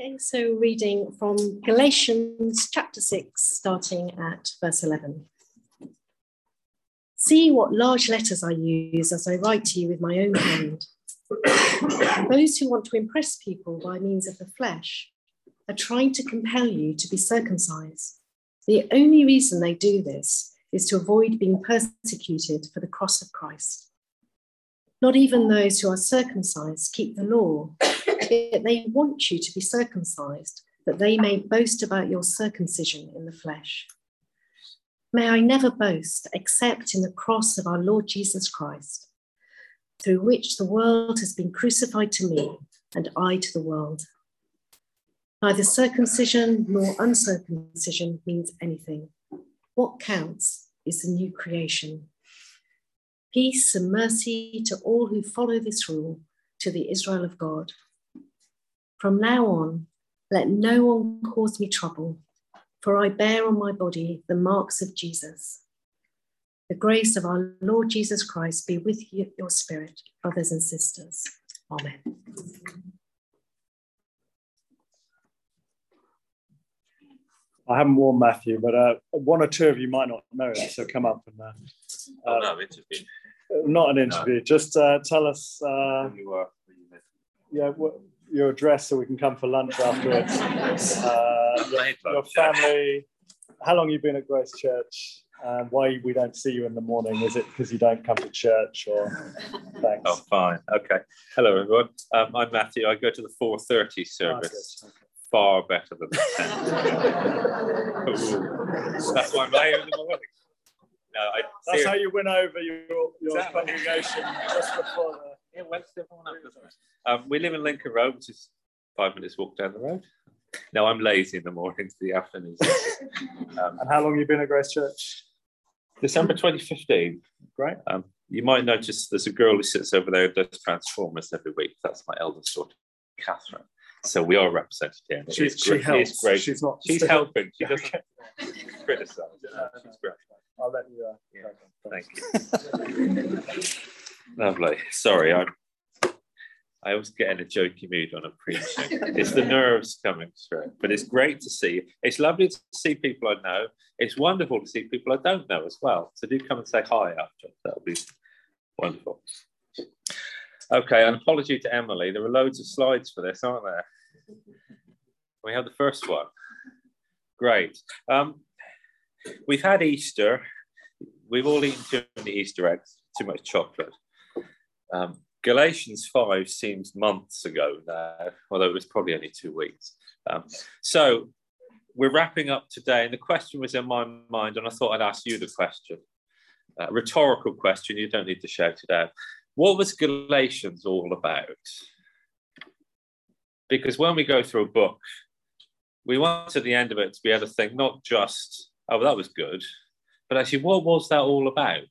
Okay, so reading from Galatians chapter 6, starting at verse 11. See what large letters I use as I write to you with my own hand. Those who want to impress people by means of the flesh are trying to compel you to be circumcised. The only reason they do this is to avoid being persecuted for the cross of Christ. Not even those who are circumcised keep the law they want you to be circumcised, that they may boast about your circumcision in the flesh. May I never boast except in the cross of our Lord Jesus Christ, through which the world has been crucified to me and I to the world. Neither circumcision nor uncircumcision means anything. What counts is the new creation. Peace and mercy to all who follow this rule, to the Israel of God. From now on, let no one cause me trouble, for I bear on my body the marks of Jesus. The grace of our Lord Jesus Christ be with you, your spirit, brothers and sisters. Amen. I haven't warned Matthew, but uh, one or two of you might not know it, so come up and. Uh, oh, no, interview. Not an interview. No. Just uh, tell us. Uh, you are. Yeah, your address so we can come for lunch afterwards. Uh, your, your, family. How long you been at Grace Church? And why we don't see you in the morning? Is it because you don't come to church, or thanks? Oh, fine. Okay. Hello, everyone. Um, I'm Matthew. I go to the 4:30 service. okay. Far better than the 10. That's why I'm late in the morning. No, I, That's how you win over your, your exactly. congregation just before wakes everyone up, doesn't it? Um, we live in Lincoln Road, which is five minutes walk down the road. No, I'm lazy in the mornings, the afternoons. um, and how long have you been at Grace Church? December 2015. Great. Um, you might notice there's a girl who sits over there who does Transformers every week. That's my eldest daughter, Catherine. So we are represented here. She, she great. helps. Great. She's not. She's helping. She doesn't criticize. she's great. I'll let you. Uh, yeah. Thank you. Lovely. Sorry, I'm. I always get in a jokey mood when I'm preaching. it's the nerves coming through, but it's great to see. It's lovely to see people I know. It's wonderful to see people I don't know as well. So do come and say hi after. That'll be wonderful. Okay, an apology to Emily. There are loads of slides for this, aren't there? We have the first one. Great. Um, we've had Easter. We've all eaten too many Easter eggs, too much chocolate. Um, Galatians 5 seems months ago now, although it was probably only two weeks. Um, so we're wrapping up today, and the question was in my mind, and I thought I'd ask you the question. Rhetorical question, you don't need to shout it out. What was Galatians all about? Because when we go through a book, we want at the end of it to be able to think not just, oh, that was good, but actually, what was that all about?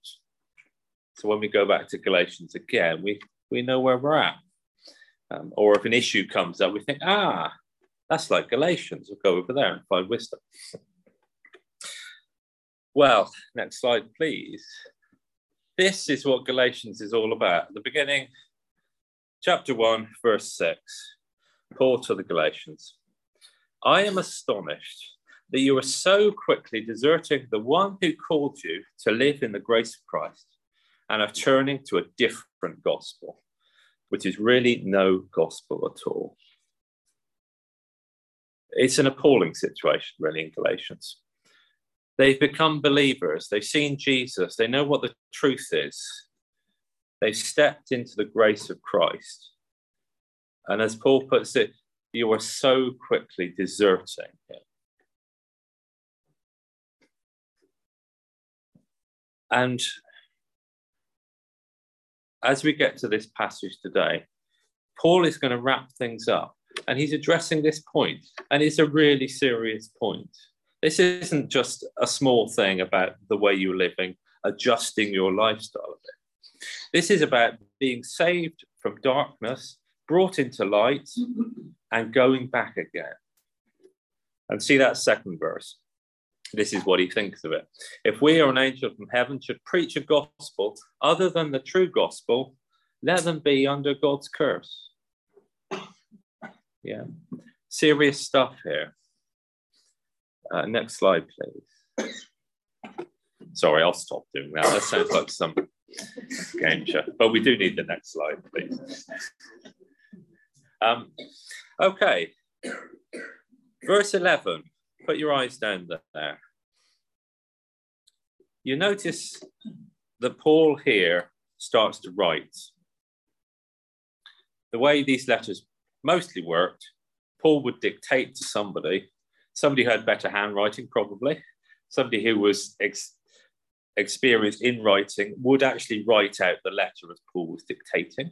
So when we go back to Galatians again, we, we know where we're at. Um, or if an issue comes up, we think, ah, that's like Galatians. We'll go over there and find wisdom. Well, next slide, please. This is what Galatians is all about. At the beginning, chapter 1, verse 6, Paul to the Galatians. I am astonished that you are so quickly deserting the one who called you to live in the grace of Christ and are turning to a different gospel, which is really no gospel at all. It's an appalling situation, really, in Galatians. They've become believers, they've seen Jesus, they know what the truth is, they've stepped into the grace of Christ. And as Paul puts it, you are so quickly deserting him. And as we get to this passage today, Paul is going to wrap things up and he's addressing this point, and it's a really serious point. This isn't just a small thing about the way you're living, adjusting your lifestyle a bit. This is about being saved from darkness, brought into light, and going back again. And see that second verse. This is what he thinks of it. If we or an angel from heaven should preach a gospel other than the true gospel, let them be under God's curse. Yeah. serious stuff here. Uh, next slide, please. Sorry, I'll stop doing that. That sounds like some game show, but we do need the next slide, please. Um, okay, verse 11. Put your eyes down there. You notice that Paul here starts to write. The way these letters mostly worked, Paul would dictate to somebody, somebody who had better handwriting, probably, somebody who was ex- experienced in writing, would actually write out the letter as Paul was dictating.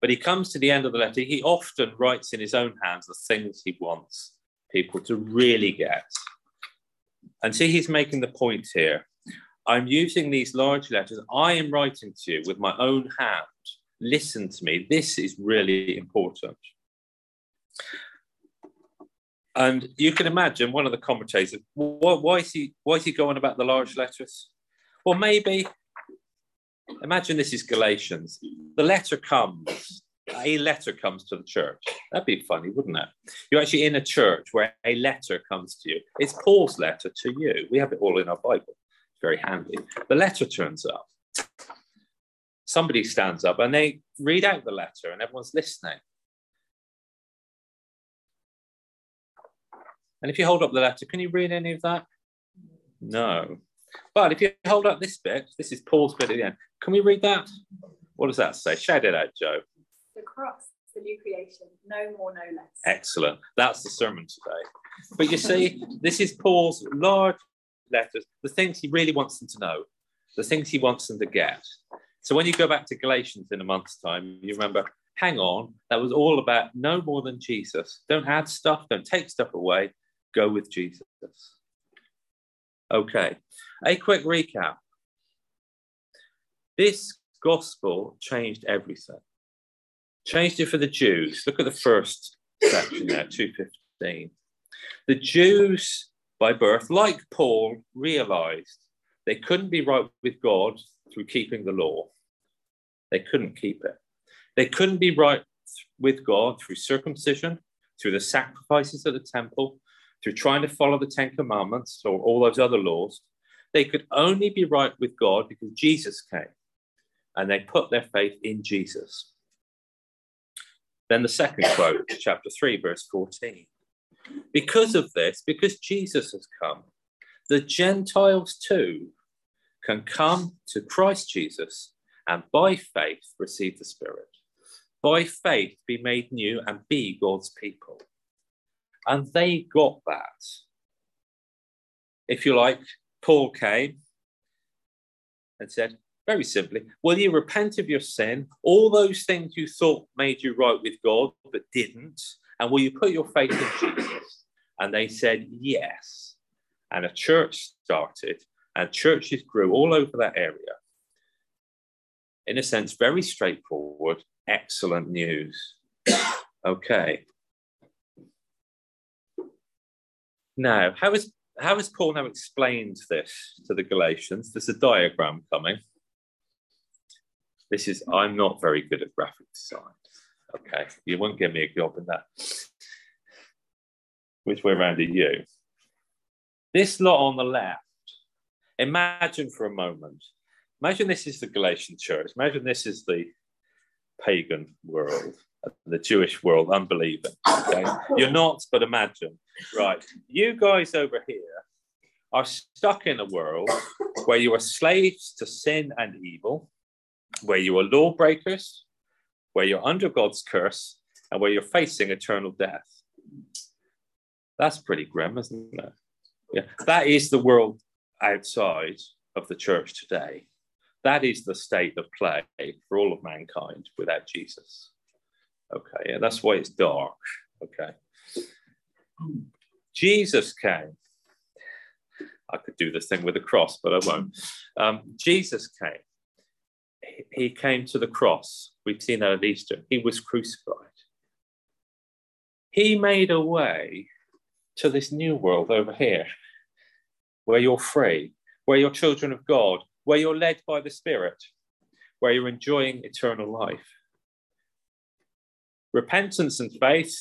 But he comes to the end of the letter, he often writes in his own hands the things he wants people to really get. And see, he's making the point here. I'm using these large letters. I am writing to you with my own hand. Listen to me. This is really important. And you can imagine one of the commentators, why, why, is he, why is he going about the large letters? Well, maybe, imagine this is Galatians. The letter comes, a letter comes to the church. That'd be funny, wouldn't it? You're actually in a church where a letter comes to you. It's Paul's letter to you. We have it all in our Bible. It's very handy. The letter turns up. Somebody stands up and they read out the letter, and everyone's listening. And if you hold up the letter, can you read any of that? No. But if you hold up this bit, this is Paul's bit at the end. Can we read that? What does that say? Shout it out, Joe. The cross, the new creation, no more, no less. Excellent. That's the sermon today. But you see, this is Paul's large letters, the things he really wants them to know, the things he wants them to get. So when you go back to Galatians in a month's time, you remember, hang on, that was all about no more than Jesus. Don't add stuff, don't take stuff away go with Jesus. Okay, a quick recap. This gospel changed everything. Changed it for the Jews. Look at the first section there, 215. The Jews, by birth, like Paul, realized they couldn't be right with God through keeping the law. They couldn't keep it. They couldn't be right with God through circumcision, through the sacrifices at the temple, through trying to follow the Ten Commandments or all those other laws, they could only be right with God because Jesus came and they put their faith in Jesus. Then the second quote, chapter 3, verse 14. Because of this, because Jesus has come, the Gentiles too can come to Christ Jesus and by faith receive the Spirit. By faith be made new and be God's people. And they got that. If you like, Paul came and said, very simply, will you repent of your sin, all those things you thought made you right with God but didn't? And will you put your faith in Jesus? And they said, yes. And a church started, and churches grew all over that area. In a sense, very straightforward, excellent news. okay. Now, how is how has Paul now explained this to the Galatians? There's a diagram coming. This is I'm not very good at graphic design. Okay, you won't give me a job in that. Which way around are you? This lot on the left, imagine for a moment. Imagine this is the Galatian church. Imagine this is the pagan world the Jewish world unbelieving. Okay? You're not, but imagine. Right. You guys over here are stuck in a world where you are slaves to sin and evil, where you are lawbreakers, where you're under God's curse, and where you're facing eternal death. That's pretty grim, isn't it? Yeah. That is the world outside of the church today. That is the state of play for all of mankind without Jesus. Okay, yeah, that's why it's dark. Okay. Jesus came. I could do this thing with a cross, but I won't. Um, Jesus came. He came to the cross. We've seen that at Easter. He was crucified. He made a way to this new world over here where you're free, where you're children of God, where you're led by the Spirit, where you're enjoying eternal life repentance and faith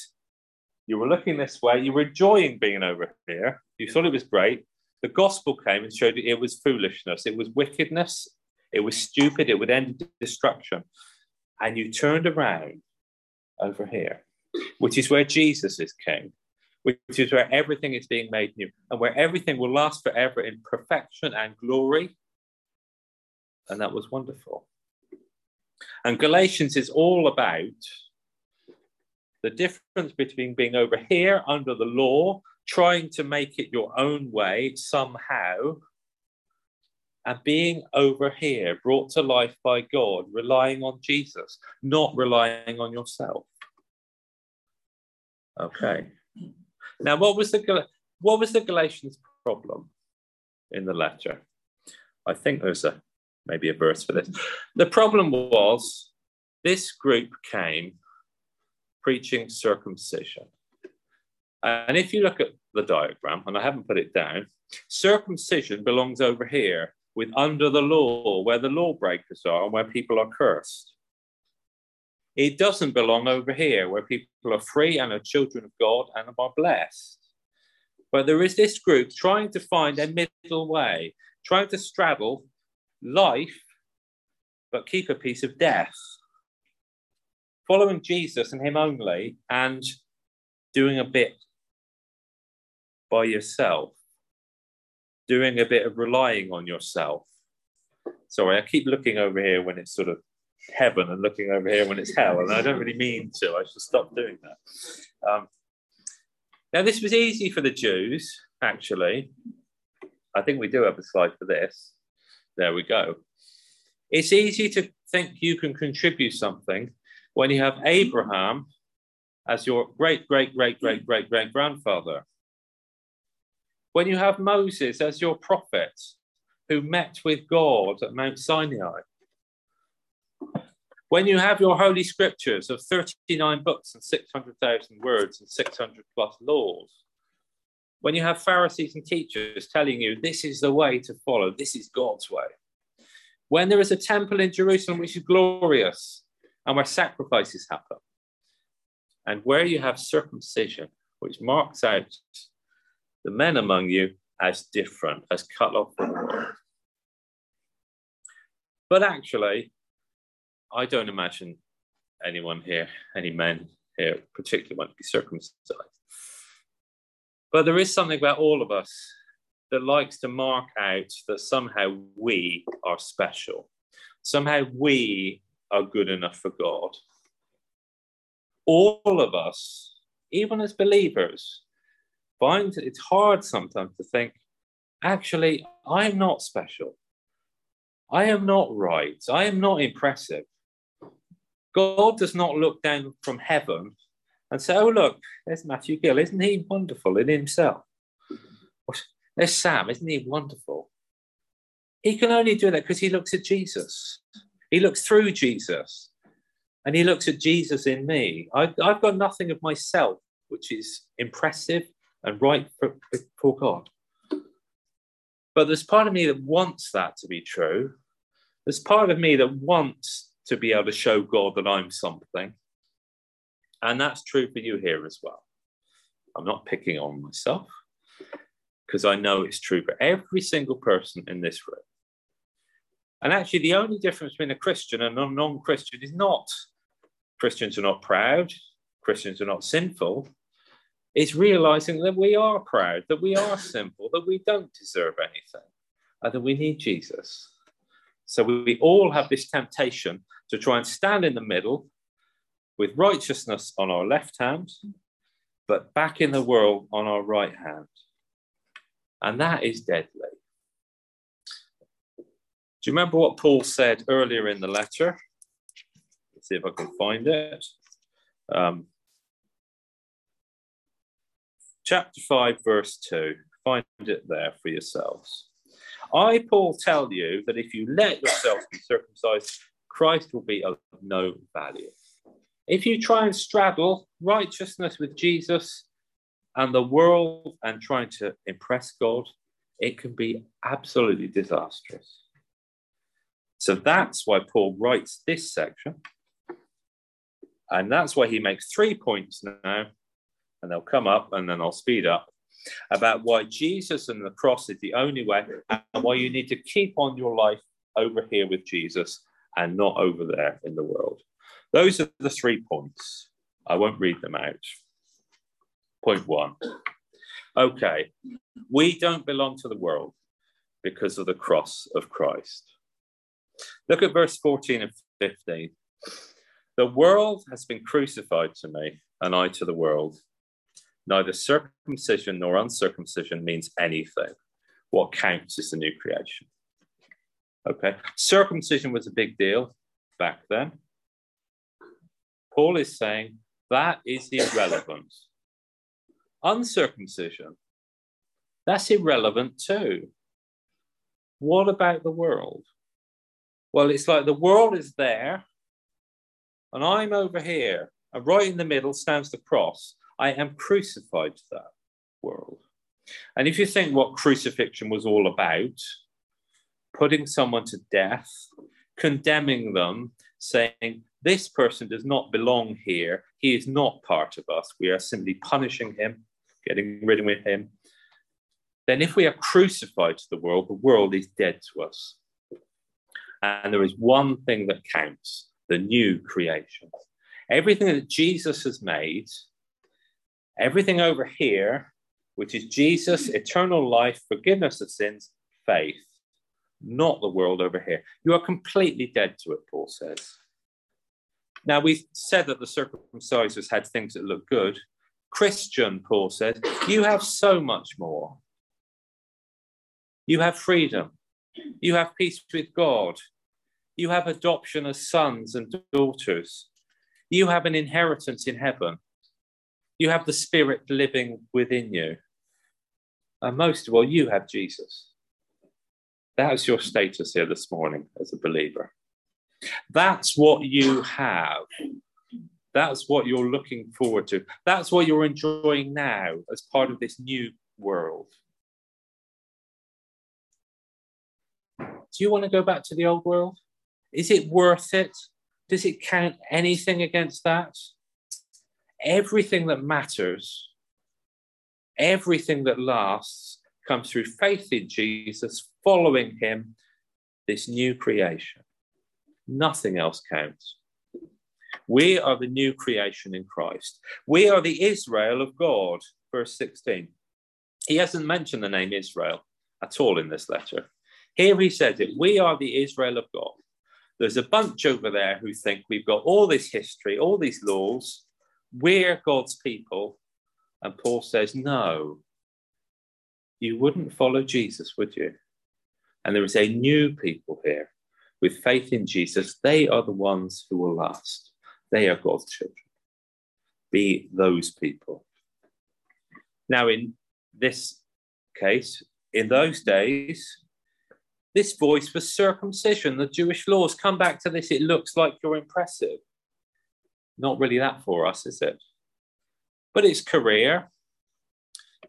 You were looking this way. You were enjoying being over here. You thought it was great. The gospel came and showed you it was foolishness. It was wickedness. It was stupid. It would end in destruction. And you turned around over here, which is where Jesus is king, which is where everything is being made new and where everything will last forever in perfection and glory. And that was wonderful. And Galatians is all about the difference between being over here under the law, trying to make it your own way somehow, and being over here, brought to life by God, relying on Jesus, not relying on yourself. Okay. Now, what was the what was the Galatians problem in the letter? I think there's a maybe a verse for this. The problem was this group came preaching circumcision. And if you look at the diagram, and I haven't put it down, circumcision belongs over here with under the law, where the lawbreakers are and where people are cursed. It doesn't belong over here, where people are free and are children of God and are blessed. But there is this group trying to find a middle way, trying to straddle life, but keep a piece of death following Jesus and Him only and doing a bit by yourself, doing a bit of relying on yourself. Sorry, I keep looking over here when it's sort of heaven and looking over here when it's hell, and I don't really mean to. I should stop doing that. Um, now, this was easy for the Jews, actually. I think we do have a slide for this. There we go. It's easy to think you can contribute something when you have Abraham as your great, great, great, great, great, great grandfather, when you have Moses as your prophet who met with God at Mount Sinai, when you have your holy scriptures of 39 books and 600,000 words and 600 plus laws, when you have Pharisees and teachers telling you this is the way to follow, this is God's way, when there is a temple in Jerusalem which is glorious, and where sacrifices happen, and where you have circumcision, which marks out the men among you as different, as cut off from the world. But actually, I don't imagine anyone here, any men here, particularly want to be circumcised. But there is something about all of us that likes to mark out that somehow we are special. Somehow we are good enough for God. All of us, even as believers, find it's hard sometimes to think, actually, I'm not special. I am not right. I am not impressive. God does not look down from heaven and say, Oh, look, there's Matthew Gill. Isn't he wonderful in himself? There's Sam. Isn't he wonderful? He can only do that because he looks at Jesus. He looks through Jesus and he looks at Jesus in me. I, have got nothing of myself, which is impressive and right for, for God. But there's part of me that wants that to be true. There's part of me that wants to be able to show God that I'm something. And that's true for you here as well. I'm not picking on myself because I know it's true for every single person in this room. And actually, the only difference between a Christian and a non Christian is not Christians are not proud, Christians are not sinful. It's realizing that we are proud, that we are simple, that we don't deserve anything, and that we need Jesus. So we all have this temptation to try and stand in the middle with righteousness on our left hand, but back in the world on our right hand. And that is deadly. Do you remember what Paul said earlier in the letter? Let's see if I can find it. Um, chapter 5, verse 2. Find it there for yourselves. I, Paul, tell you that if you let yourselves be circumcised, Christ will be of no value. If you try and straddle righteousness with Jesus and the world and trying to impress God, it can be absolutely disastrous. So that's why Paul writes this section. And that's why he makes three points now and they'll come up and then I'll speed up about why Jesus and the cross is the only way and why you need to keep on your life over here with Jesus and not over there in the world. Those are the three points. I won't read them out. Point one. Okay, we don't belong to the world because of the cross of Christ. Look at verse 14 and 15. The world has been crucified to me, and I to the world. Neither circumcision nor uncircumcision means anything. What counts is the new creation. Okay, circumcision was a big deal back then. Paul is saying that is irrelevant. Uncircumcision, that's irrelevant too. What about the world? Well, it's like the world is there, and I'm over here, and right in the middle stands the cross. I am crucified to that world. And if you think what crucifixion was all about, putting someone to death, condemning them, saying, This person does not belong here. He is not part of us. We are simply punishing him, getting rid of him. Then, if we are crucified to the world, the world is dead to us. And there is one thing that counts the new creation. Everything that Jesus has made, everything over here, which is Jesus, mm-hmm. eternal life, forgiveness of sins, faith, not the world over here. You are completely dead to it, Paul says. Now, we said that the circumcisers had things that look good. Christian, Paul says, you have so much more. You have freedom. You have peace with God. You have adoption as sons and daughters. You have an inheritance in heaven. You have the Spirit living within you. And most of all, you have Jesus. That's your status here this morning as a believer. That's what you have. That's what you're looking forward to. That's what you're enjoying now as part of this new world. Do you want to go back to the old world? Is it worth it? Does it count anything against that? Everything that matters, everything that lasts, comes through faith in Jesus, following him, this new creation. Nothing else counts. We are the new creation in Christ. We are the Israel of God, verse 16. He hasn't mentioned the name Israel at all in this letter. Here he says it We are the Israel of God. There's a bunch over there who think we've got all this history, all these laws. We're God's people. And Paul says, No, you wouldn't follow Jesus, would you? And there is a new people here with faith in Jesus. They are the ones who will last. They are God's children. Be those people. Now, in this case, in those days, this voice was circumcision, the Jewish laws. Come back to this, it looks like you're impressive. Not really that for us, is it? But it's career,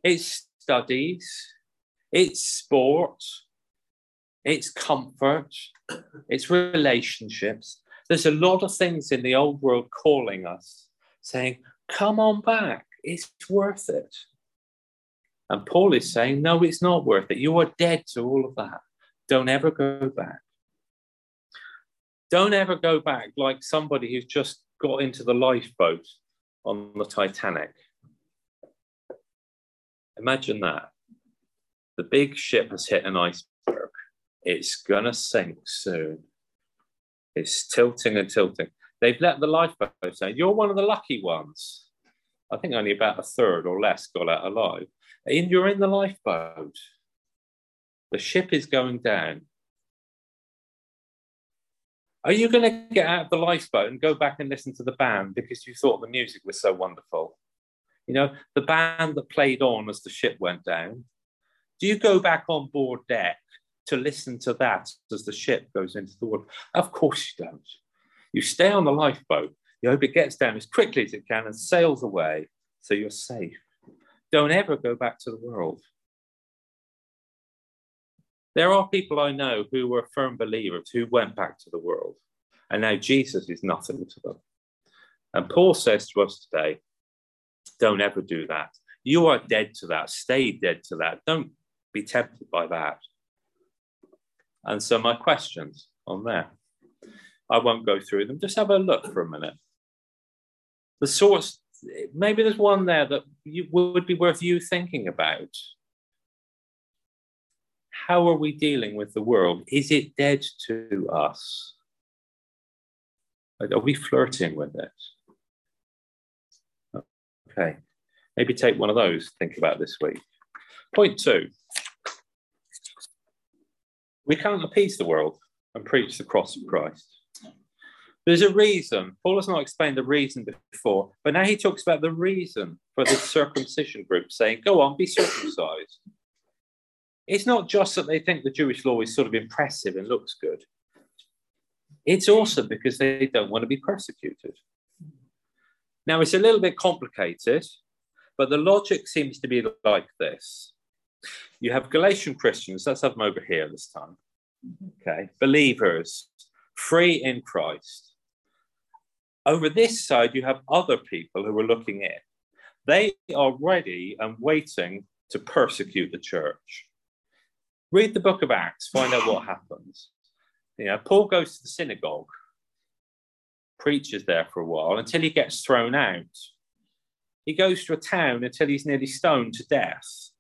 it's studies, it's sport, it's comfort, it's relationships. There's a lot of things in the old world calling us, saying, Come on back, it's worth it. And Paul is saying, No, it's not worth it. You are dead to all of that. Don't ever go back. Don't ever go back like somebody who's just got into the lifeboat on the Titanic. Imagine that. The big ship has hit an iceberg. It's going to sink soon. It's tilting and tilting. They've let the lifeboat down. You're one of the lucky ones. I think only about a third or less got out alive. And you're in the lifeboat. The ship is going down. Are you going to get out of the lifeboat and go back and listen to the band because you thought the music was so wonderful? You know, the band that played on as the ship went down. Do you go back on board deck to listen to that as the ship goes into the water? Of course you don't. You stay on the lifeboat. You hope it gets down as quickly as it can and sails away so you're safe. Don't ever go back to the world. There are people I know who were firm believers who went back to the world, and now Jesus is nothing to them. And Paul says to us today Don't ever do that. You are dead to that. Stay dead to that. Don't be tempted by that. And so, my questions on there. I won't go through them. Just have a look for a minute. The source, maybe there's one there that you, would be worth you thinking about. How are we dealing with the world? Is it dead to us? Are we flirting with it? Okay, maybe take one of those, think about this week. Point two we can't appease the world and preach the cross of Christ. There's a reason. Paul has not explained the reason before, but now he talks about the reason for the circumcision group saying, Go on, be circumcised. It's not just that they think the Jewish law is sort of impressive and looks good, it's also because they don't want to be persecuted. Now, it's a little bit complicated, but the logic seems to be like this you have Galatian Christians, let's have them over here this time. Okay, believers, free in Christ. Over this side, you have other people who are looking in. They are ready and waiting to persecute the church. Read the book of Acts, find out what happens. You know, Paul goes to the synagogue, preaches there for a while until he gets thrown out. He goes to a town until he's nearly stoned to death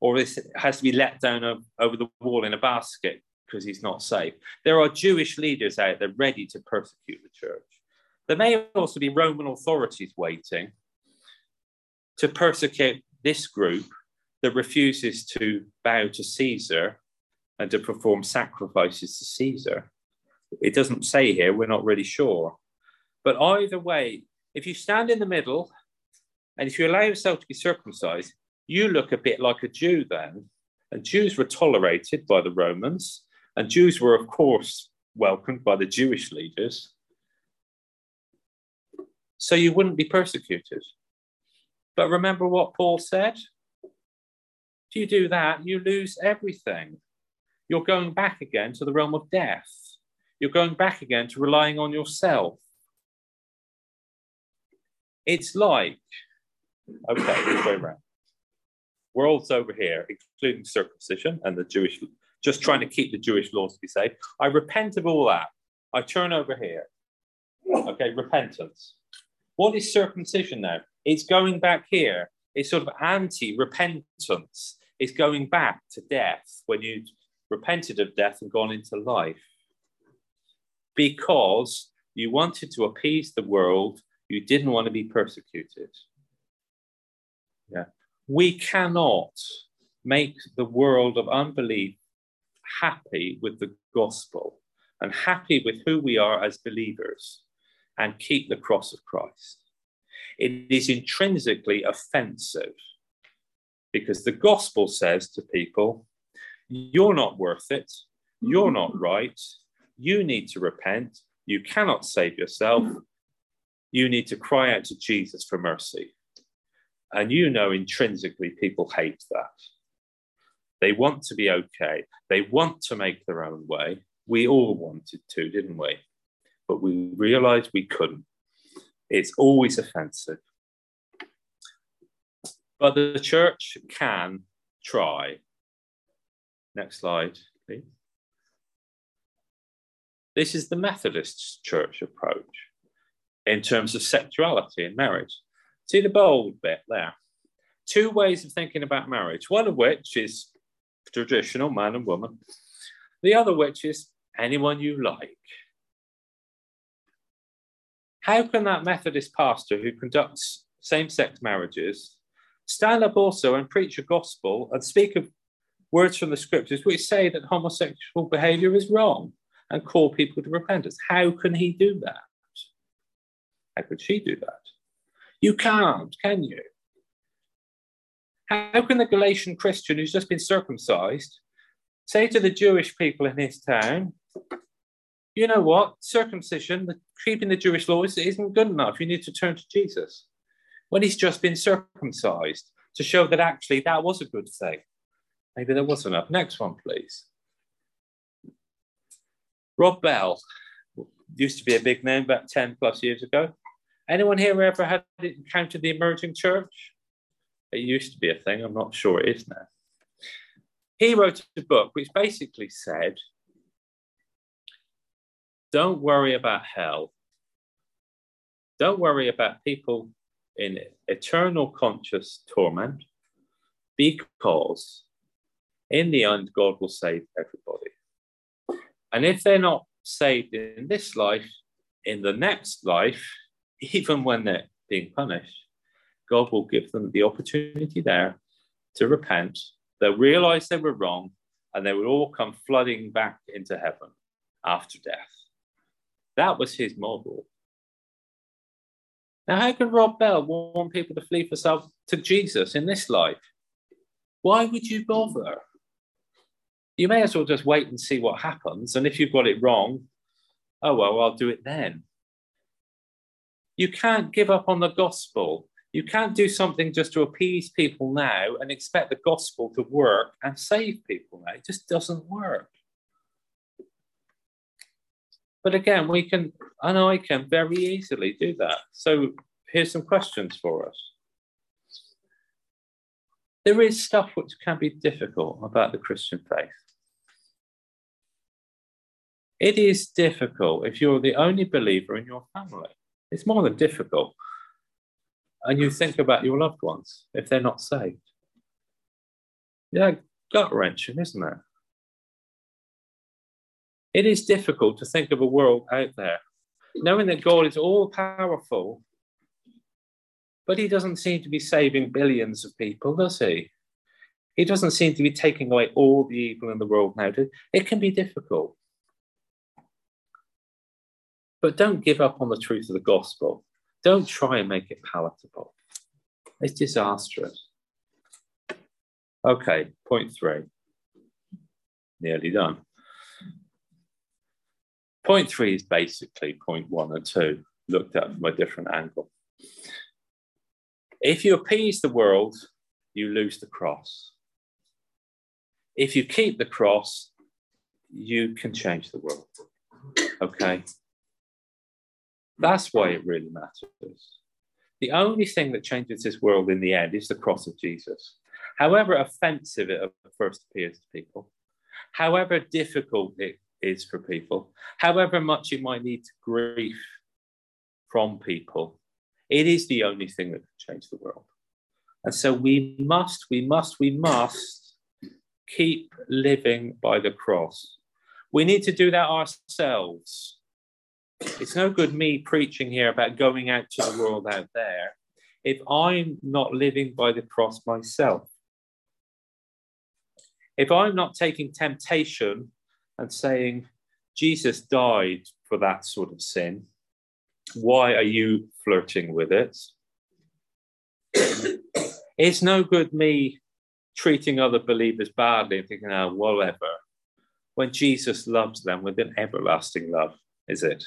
or has to be let down over the wall in a basket because he's not safe. There are Jewish leaders out there ready to persecute the church. There may also be Roman authorities waiting to persecute this group that refuses to bow to Caesar and to perform sacrifices to Caesar. It doesn't say here, we're not really sure. But either way, if you stand in the middle and if you allow yourself to be circumcised, you look a bit like a Jew then. And Jews were tolerated by the Romans, and Jews were, of course, welcomed by the Jewish leaders. So you wouldn't be persecuted. But remember what Paul said? If you do that, you lose everything. You're going back again to the realm of death. You're going back again to relying on yourself. It's like, okay, this way around world's over here, including circumcision and the Jewish, just trying to keep the Jewish laws to be safe. I repent of all that. I turn over here. Okay, repentance. What is circumcision now? It's going back here. It's sort of anti repentance. It's going back to death when you repented of death and gone into life. Because you wanted to appease the world, you didn't want to be persecuted. Yeah. We cannot make the world of unbelief happy with the gospel and happy with who we are as believers and keep the cross of Christ. It is intrinsically offensive because the gospel says to people, You're not worth it, you're not mm-hmm. right, you need to repent, you cannot save yourself, you need to cry out to Jesus for mercy. And you know intrinsically people hate that. They want to be okay. They want to make their own way. We all wanted to, didn't we? But we realized we couldn't. It's always offensive. But the church can try. Next slide, please. This is the Methodist church approach in terms of sexuality and marriage. See the bold bit there? Two ways of thinking about marriage, one of which is traditional man and woman, the other which is anyone you like. How can that Methodist pastor who conducts same sex marriages stand up also and preach a gospel and speak of words from the scriptures which say that homosexual behavior is wrong and call people to repentance? How can he do that? How could she do that? You can't, can you? How can the Galatian Christian who's just been circumcised say to the Jewish people in his town, you know what, circumcision, the, keeping the Jewish laws isn't good enough. You need to turn to Jesus. When he's just been circumcised to show that actually that was a good thing. Maybe there was enough. Next one, please. Rob Bell used to be a big name about 10 plus years ago. Anyone here ever had encountered the emerging church? It used to be a thing. I'm not sure it is now. He wrote a book which basically said, don't worry about hell. Don't worry about people in eternal conscious torment because in the end, God will save everybody. And if they're not saved in this life, in the next life, even when they're being punished, God will give them the opportunity there to repent. They'll realize they were wrong and they will all come flooding back into heaven after death. That was his model. Now, how can Rob Bell warn people to flee for self to Jesus in this life? Why would you bother? You may as well just wait and see what happens. And if you've got it wrong, oh, well, I'll do it then. You can't give up on the gospel. You can't do something just to appease people now and expect the gospel to work and save people now. It just doesn't work. But again, we can, and I can very easily do that. So here's some questions for us. There is stuff which can be difficult about the Christian faith. It is difficult if you're the only believer in your family. It's more than difficult. And you think about your loved ones if they're not saved. Yeah, gut wrenching, isn't it? It is difficult to think of a world out there, knowing that God is all powerful, but he doesn't seem to be saving billions of people, does he? He doesn't seem to be taking away all the evil in the world now. It can be difficult. But don't give up on the truth of the gospel. Don't try and make it palatable. It's disastrous. Okay, point three. Nearly done. Point three is basically point one and two, looked at from a different angle. If you appease the world, you lose the cross. If you keep the cross, you can change the world. Okay? That's why it really matters. The only thing that changes this world in the end is the cross of Jesus. However offensive it first appears to people, however difficult it is for people, however much you might need grief from people, it is the only thing that can change the world. And so we must, we must, we must keep living by the cross. We need to do that ourselves. It's no good me preaching here about going out to the world out there if I'm not living by the cross myself. If I'm not taking temptation and saying, Jesus died for that sort of sin, why are you flirting with it? it's no good me treating other believers badly and thinking, oh, whatever, when Jesus loves them with an everlasting love, is it?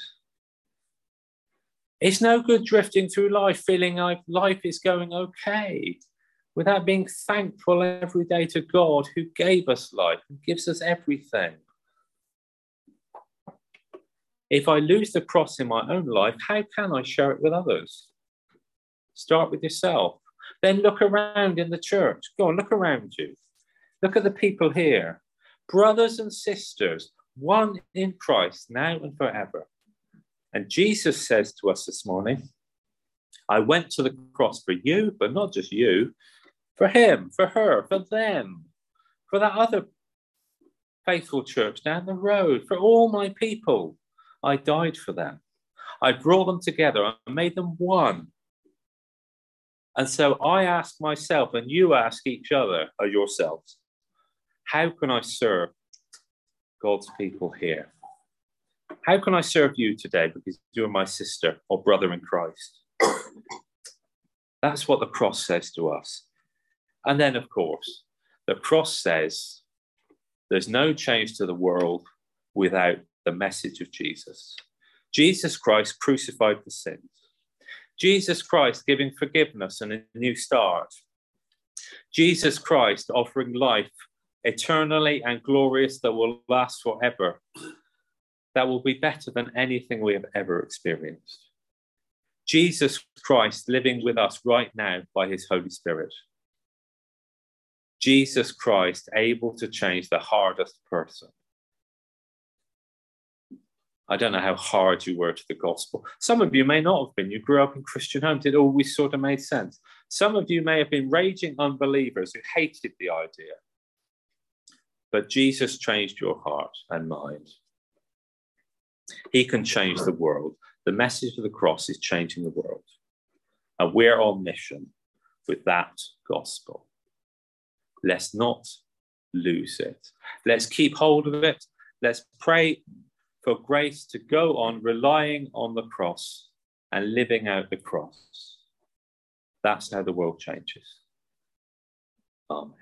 It's no good drifting through life feeling like life is going okay without being thankful every day to God who gave us life and gives us everything. If I lose the cross in my own life, how can I share it with others? Start with yourself. Then look around in the church. Go on, look around you. Look at the people here, brothers and sisters, one in Christ now and forever. And Jesus says to us this morning, I went to the cross for you, but not just you, for him, for her, for them, for that other faithful church down the road, for all my people. I died for them. I brought them together. I made them one. And so I ask myself, and you ask each other or yourselves, how can I serve God's people here? How can I serve you today because you're my sister or brother in Christ? That's what the cross says to us. And then, of course, the cross says there's no change to the world without the message of Jesus. Jesus Christ crucified for sins. Jesus Christ giving forgiveness and a new start. Jesus Christ offering life eternally and glorious that will last forever that will be better than anything we have ever experienced. Jesus Christ living with us right now by his Holy Spirit. Jesus Christ able to change the hardest person. I don't know how hard you were to the gospel. Some of you may not have been. You grew up in Christian homes. It always sort of made sense. Some of you may have been raging unbelievers who hated the idea. But Jesus changed your heart and mind. He can change the world. The message of the cross is changing the world. And we're on mission with that gospel. Let's not lose it. Let's keep hold of it. Let's pray for grace to go on relying on the cross and living out the cross. That's how the world changes. Amen.